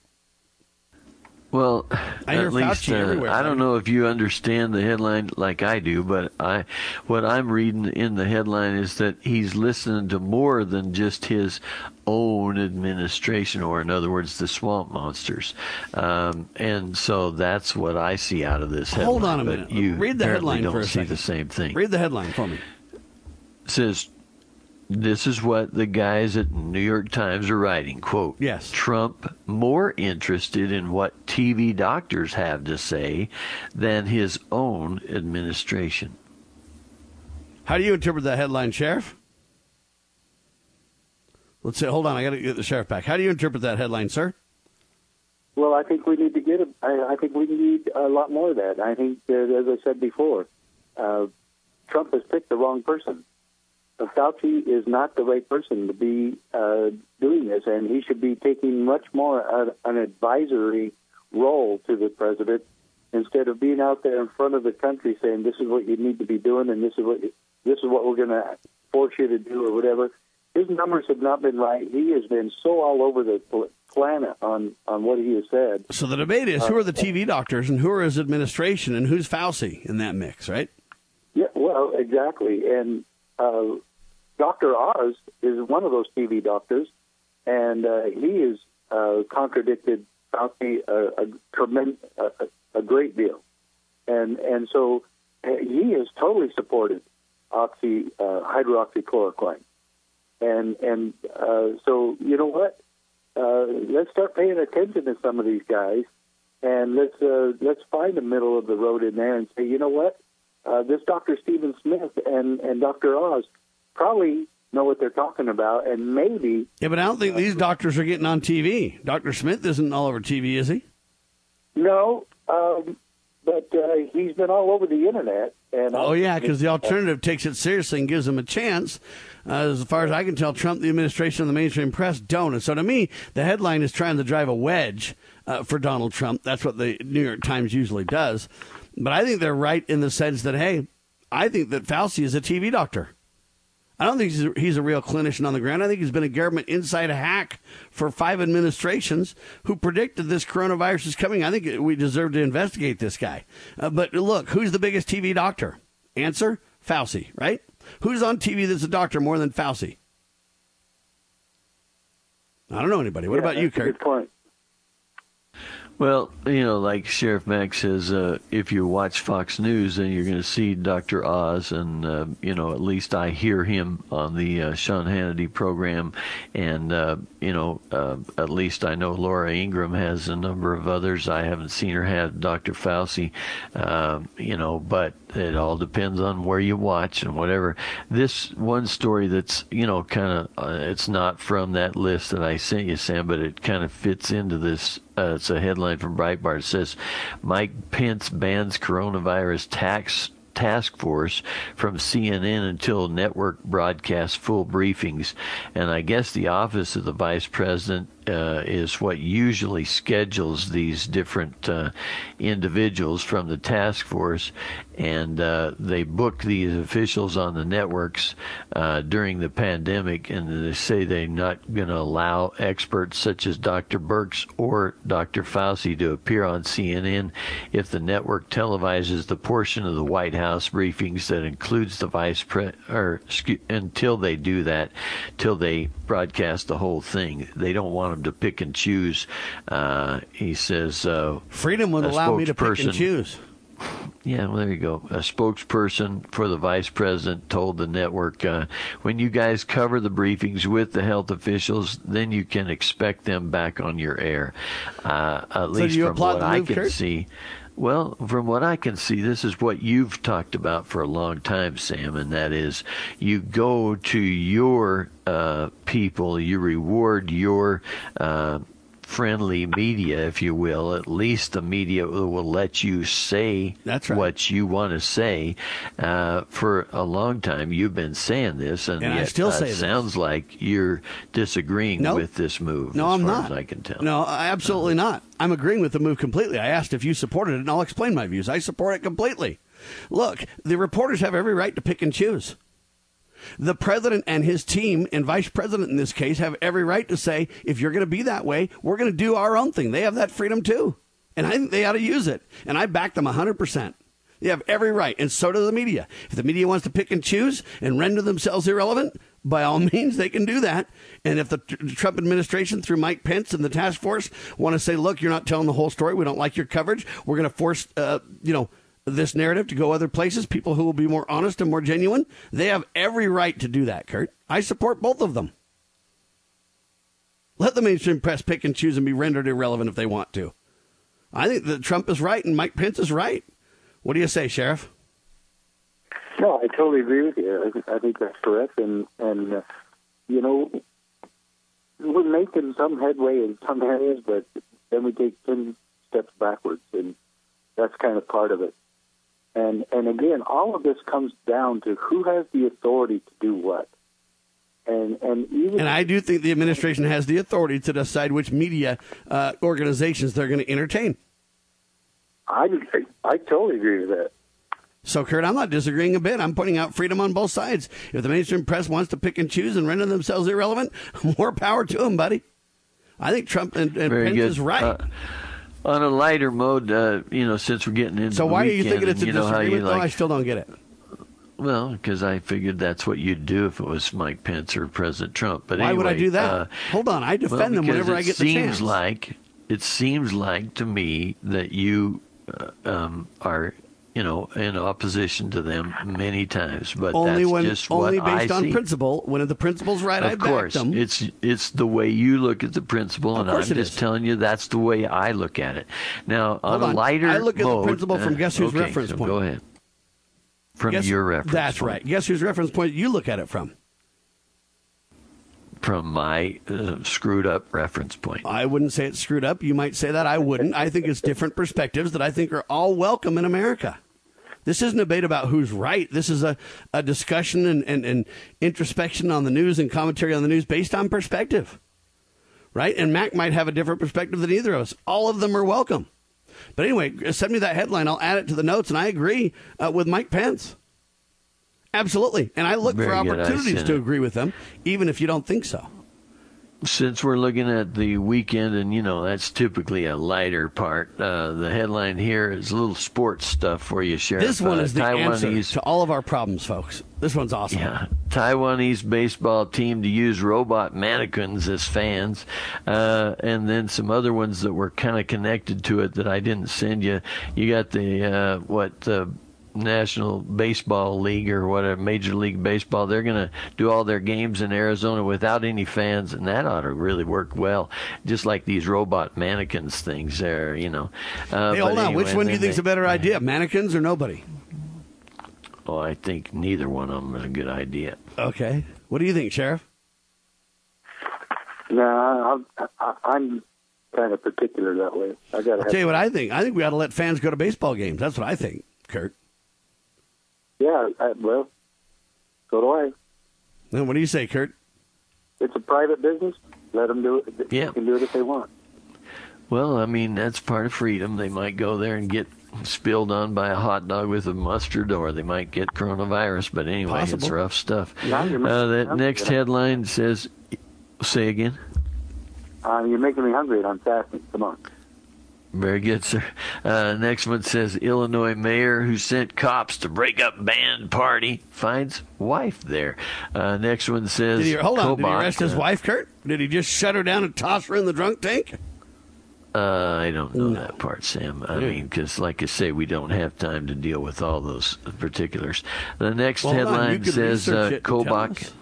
Well, at least uh, I don't know if you understand the headline like I do, but I, what I'm reading in the headline is that he's listening to more than just his own administration, or in other words, the swamp monsters. Um, and so that's what I see out of this headline. Hold on a minute. You read the headline don't for a see the same thing. Read the headline for me. It says this is what the guys at New York Times are writing. Quote, yes. Trump more interested in what TV doctors have to say than his own administration. How do you interpret that headline, Sheriff? Let's say, hold on, I got to get the sheriff back. How do you interpret that headline, sir? Well, I think we need to get. A, I, I think we need a lot more of that. I think, uh, as I said before, uh, Trump has picked the wrong person. Fauci is not the right person to be uh, doing this, and he should be taking much more uh, an advisory role to the president instead of being out there in front of the country saying this is what you need to be doing and this is what this is what we're going to force you to do or whatever. His numbers have not been right. He has been so all over the planet on on what he has said. So the debate is who are the TV doctors and who are his administration and who's Fauci in that mix, right? Yeah, well, exactly, and uh, Dr. Oz is one of those TV doctors, and uh, he has uh, contradicted Fauci a, a, tremendous, a, a great deal, and and so uh, he has totally supported oxy uh, hydroxychloroquine, and and uh, so you know what? Uh, let's start paying attention to some of these guys, and let's uh, let's find the middle of the road in there and say, you know what? Uh, this Dr. Stephen Smith and and Dr. Oz probably know what they're talking about, and maybe. Yeah, but I don't think these doctors are getting on TV. Dr. Smith isn't all over TV, is he? No, um, but uh, he's been all over the internet. And oh yeah, because the alternative takes it seriously and gives him a chance. Uh, as far as I can tell, Trump, the administration, and the mainstream press don't. And so to me, the headline is trying to drive a wedge uh, for Donald Trump. That's what the New York Times usually does. But I think they're right in the sense that hey, I think that Fauci is a TV doctor. I don't think he's a, he's a real clinician on the ground. I think he's been a government inside hack for five administrations who predicted this coronavirus is coming. I think we deserve to investigate this guy. Uh, but look, who's the biggest TV doctor? Answer Fauci, right? Who's on TV that's a doctor more than Fauci? I don't know anybody. What yeah, about you, Kurt? Good point. Well, you know, like Sheriff Max says, uh, if you watch Fox News, then you're going to see Dr. Oz, and uh, you know, at least I hear him on the uh, Sean Hannity program, and uh, you know, uh, at least I know Laura Ingraham has a number of others. I haven't seen her have Dr. Fauci, uh, you know, but it all depends on where you watch and whatever. This one story that's you know kind of it's not from that list that I sent you, Sam, but it kind of fits into this Uh, it's a headline from Breitbart. It says Mike Pence bans coronavirus tax task force from CNN until network broadcast full briefings. And I guess the office of the vice president uh, is what usually schedules these different uh, individuals from the task force, and uh, they book these officials on the networks uh, during the pandemic, and they say they're not going to allow experts such as Dr. Birx or Dr. Fauci to appear on CNN if the network televises the portion of the White House briefings that includes the vice pre or excuse, until they do that, till they broadcast the whole thing. They don't want them to pick and choose. Uh, he says uh, freedom would allow me to pick and choose. Yeah, well, there you go. A spokesperson for the vice president told the network, uh, when you guys cover the briefings with the health officials, then you can expect them back on your air. Uh, at so least from what I can see. Well, from what I can see, this is what you've talked about for a long time, Sam, and that is you go to your uh, people, you reward your uh, friendly media, if you will. At least the media will let you say That's right. what you want to say. Uh, for a long time, you've been saying this, and, And I still uh, say this. sounds like you're disagreeing Nope. with this move. No, as I'm far not. As I can tell. No, absolutely not. I'm agreeing with the move completely. I asked if you supported it, and I'll explain my views. I support it completely. Look, the reporters have every right to pick and choose. The president and his team, and vice president in this case, have every right to say, if you're going to be that way, we're going to do our own thing. They have that freedom too. And I think they ought to use it. And I back them 100%. They have every right, and so does the media. If the media wants to pick and choose and render themselves irrelevant, by all means, they can do that. And if the Tr- Trump administration, through Mike Pence and the task force, want to say, "Look, you're not telling the whole story. We don't like your coverage. We're going to force, uh, you know, this narrative to go other places. People who will be more honest and more genuine. They have every right to do that. Kurt, I support both of them. Let the mainstream press pick and choose and be rendered irrelevant if they want to. I think that Trump is right and Mike Pence is right. What do you say, Sheriff? No, I totally agree with you. I, think- that's correct, and and uh, you know we're making some headway in some areas, but then we take ten steps backwards, and that's kind of part of it. And and again, all of this comes down to who has the authority to do what. And and even And I do think the administration has the authority to decide which media uh, organizations they're going to entertain. I I totally agree with that. So, Kurt, I'm not disagreeing a bit. I'm pointing out freedom on both sides. If the mainstream press wants to pick and choose and render themselves irrelevant, more power to them, buddy. I think Trump and, and Pence good. is right. Uh, on a lighter mode, uh, you know, since we're getting into so the why are you thinking it's a you know disagreement? no, I still don't get it. Well, because I figured that's what you'd do if it was Mike Pence or President Trump. But Why would I do that? uh, Hold on, I defend well, them whenever it I get the seems like it seems like to me that you uh, um, are, you know, in opposition to them many times. But only that's when just only based I on see. principle. When the principle's right, I Of back course, them. it's it's the way you look at the principle, and I'm just is. telling you that's the way I look at it. Now, on a lighter I look at the principle from uh, guess whose okay, reference so point? Go ahead. From Guess- your reference. That's point. right. Guess whose reference point you look at it from? From my uh, screwed up reference point. I wouldn't say it's screwed up. You might say that. I wouldn't. I think it's different perspectives that I think are all welcome in America. This isn't a debate about who's right. This is a, a discussion and, and, and introspection on the news and commentary on the news based on perspective. Right? And Mack might have a different perspective than either of us. All of them are welcome. But anyway, send me that headline. I'll add it to the notes. And I agree uh, with Mike Pence. Absolutely. And I look Very for opportunities to agree with them, even if you don't think so. Since we're looking at the weekend, and you know that's typically a lighter part. Uh, the headline here is a little sports stuff for you, Sheriff. This one Uh, is the answer to all of our problems, folks. This one's awesome. Yeah, Taiwanese baseball team to use robot mannequins as fans, uh, and then some other ones that were kind of connected to it that I didn't send you. You got the uh, what the National Baseball League or whatever Major League Baseball. They're going to do all their games in Arizona without any fans, and that ought to really work well. Just like these robot mannequins things there, you know. Uh, Hey, but hold on. anyway, Which one do you then think's a they- better idea, mannequins or nobody? Oh, I think neither one of them is a good idea. Okay. What do you think, Sheriff? No, I'm, I- I'm kind of particular that way. I got to I'll tell you what I think. I think we ought to let fans go to baseball games. That's what I think, Kurt. Yeah, I, well, so do I. Then what do you say, Kurt? It's a private business. Let them do it. Yeah. They can do it if they want. Well, I mean, that's part of freedom. They might go there and get spilled on by a hot dog with a mustard, or they might get coronavirus. But anyway, it's rough stuff. Yeah, Uh, that next headline says, say again. Uh, you're making me hungry, and I'm fasting. Come on. Very good, sir. Uh, next one says Illinois mayor who sent cops to break up band party finds wife there. Uh, next one says Did he, hold on. Did he arrest his uh, wife, Kurt? Did he just shut her down and toss her in the drunk tank? Uh, I don't know that part, Sam. I Yeah. mean, because like I say, we don't have time to deal with all those particulars. The next Well, hold on. You headline says uh, Kobach.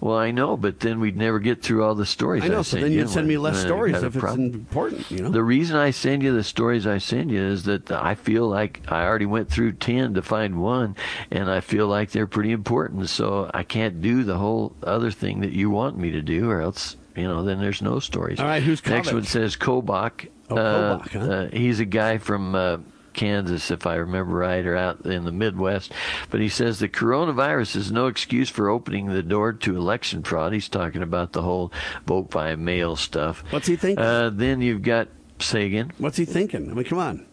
Well, I know, but then we'd never get through all the stories. I know, so then you, you'd send me less stories if it's important, you know? The reason I send you the stories I send you is that I feel like I already went through 10 to find one, and I feel like they're pretty important. So I can't do the whole other thing that you want me to do, or else, you know, then there's no stories. All right, who's Next one says Kobach. Oh, Uh, Kobach, huh? uh, he's a guy from. Uh, Kansas, if I remember right, or out in the Midwest. But he says the coronavirus is no excuse for opening the door to election fraud. He's talking about the whole vote by mail stuff. What's he thinking? Uh, then you've got, say again? What's he thinking? I mean, come on.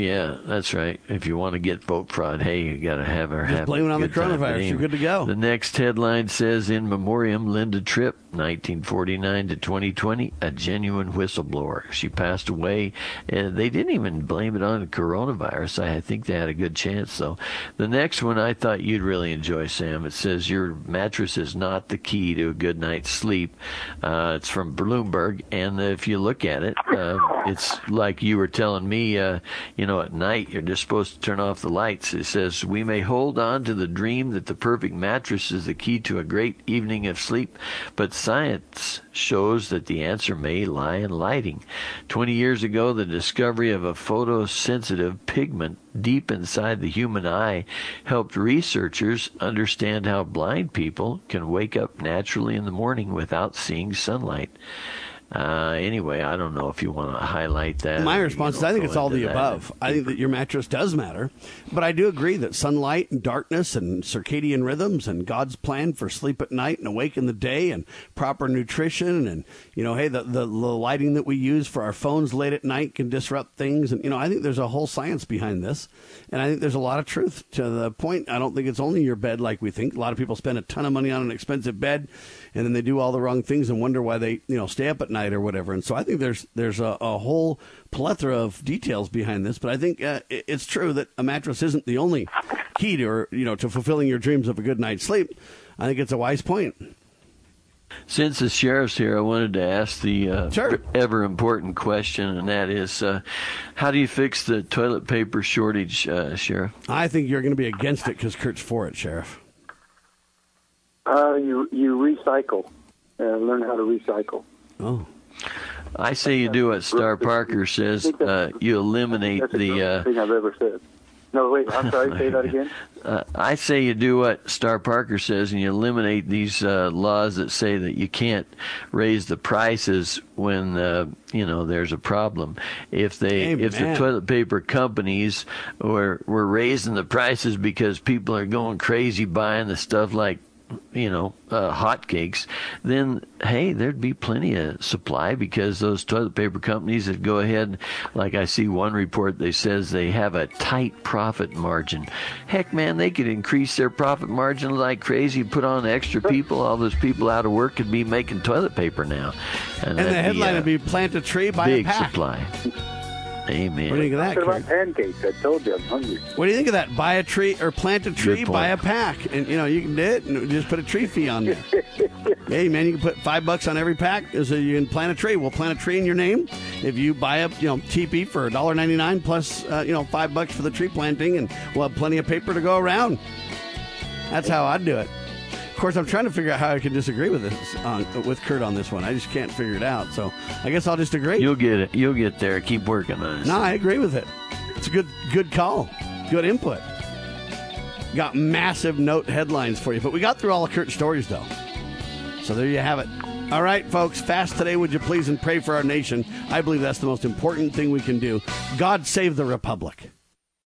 Yeah, that's right. If you want to get vote fraud, hey, you got to have her Just have blame it on the. Coronavirus. You're good to go. The next headline says in memoriam Linda Tripp, 1949 to 2020, a genuine whistleblower. She passed away. And they didn't even blame it on the coronavirus. I think they had a good chance though. The next one I thought you'd really enjoy, Sam. It says your mattress is not the key to a good night's sleep. Uh, it's from Bloomberg, and if you look at it, uh, it's like you were telling me. Uh, you know, at night you're just supposed to turn off the lights. It says we may hold on to the dream that the perfect mattress is the key to a great evening of sleep, but science shows that the answer may lie in lighting. 20 years ago, the discovery of a photosensitive pigment deep inside the human eye helped researchers understand how blind people can wake up naturally in the morning without seeing sunlight. Uh, anyway, I don't know if you want to highlight that. My response is I think it's all the above. I think that your mattress does matter, but I do agree that sunlight and darkness and circadian rhythms and God's plan for sleep at night and awake in the day and proper nutrition and you know, hey, the the, the lighting that we use for our phones late at night can disrupt things and you know, I think there's a whole science behind this, and I think there's a lot of truth to the point. I don't think it's only your bed like we think. A lot of people spend a ton of money on an expensive bed, and then they do all the wrong things and wonder why they you know stay up at night or whatever. And so I think there's there's a, a whole plethora of details behind this. But I think uh, it's true that a mattress isn't the only key to or, you know to fulfilling your dreams of a good night's sleep. I think it's a wise point. Since the sheriff's here, I wanted to ask the uh, Sure. ever important question, and that is, uh, how do you fix the toilet paper shortage, uh, Sheriff? I think you're going to be against it because Kurt's for it, Sheriff. Uh, you you recycle. Uh, learn how to recycle. Oh, I say you do what Star Parker says. Uh, you eliminate That's the the. Uh, thing I've ever said. No, wait. I'm sorry. Say that again. uh, I say you do what Star Parker says, and you eliminate these uh, laws that say that you can't raise the prices when uh, you know there's a problem. If they, if the toilet paper companies were were raising the prices because people are going crazy buying the stuff like you know uh, hotcakes, then hey, there'd be plenty of supply because those toilet paper companies that go ahead, like I see one report, they says they have a tight profit margin. Heck, man, they could increase their profit margin like crazy, put on extra people. All those people out of work could be making toilet paper now, and the that'd be headline would be "Plant a tree, by big a pack." supply. Amen. What do you think of that, What about pancakes? I told you I'm hungry. What do you think of that? Buy a tree or plant a tree, buy a pack, and you know you can do it and just put a tree fee on there. hey man, you can put five bucks on every pack. So you can plant a tree. We'll plant a tree in your name. If you buy a you know TP for a dollar ninety nine plus uh, you know five bucks for the tree planting, and we'll have plenty of paper to go around. That's how I'd do it. Of course, I'm trying to figure out how I can disagree with this on, with Kurt on this one. I just can't figure it out. So I guess I'll just agree. You'll get it. You'll get there. Keep working on it. No, I agree with it. It's a good good call. Good input. Got massive note headlines for you, but we got through all of Kurt's stories though. So there you have it. All right, folks, fast today, would you please, and pray for our nation. I believe that's the most important thing we can do. God save the Republic.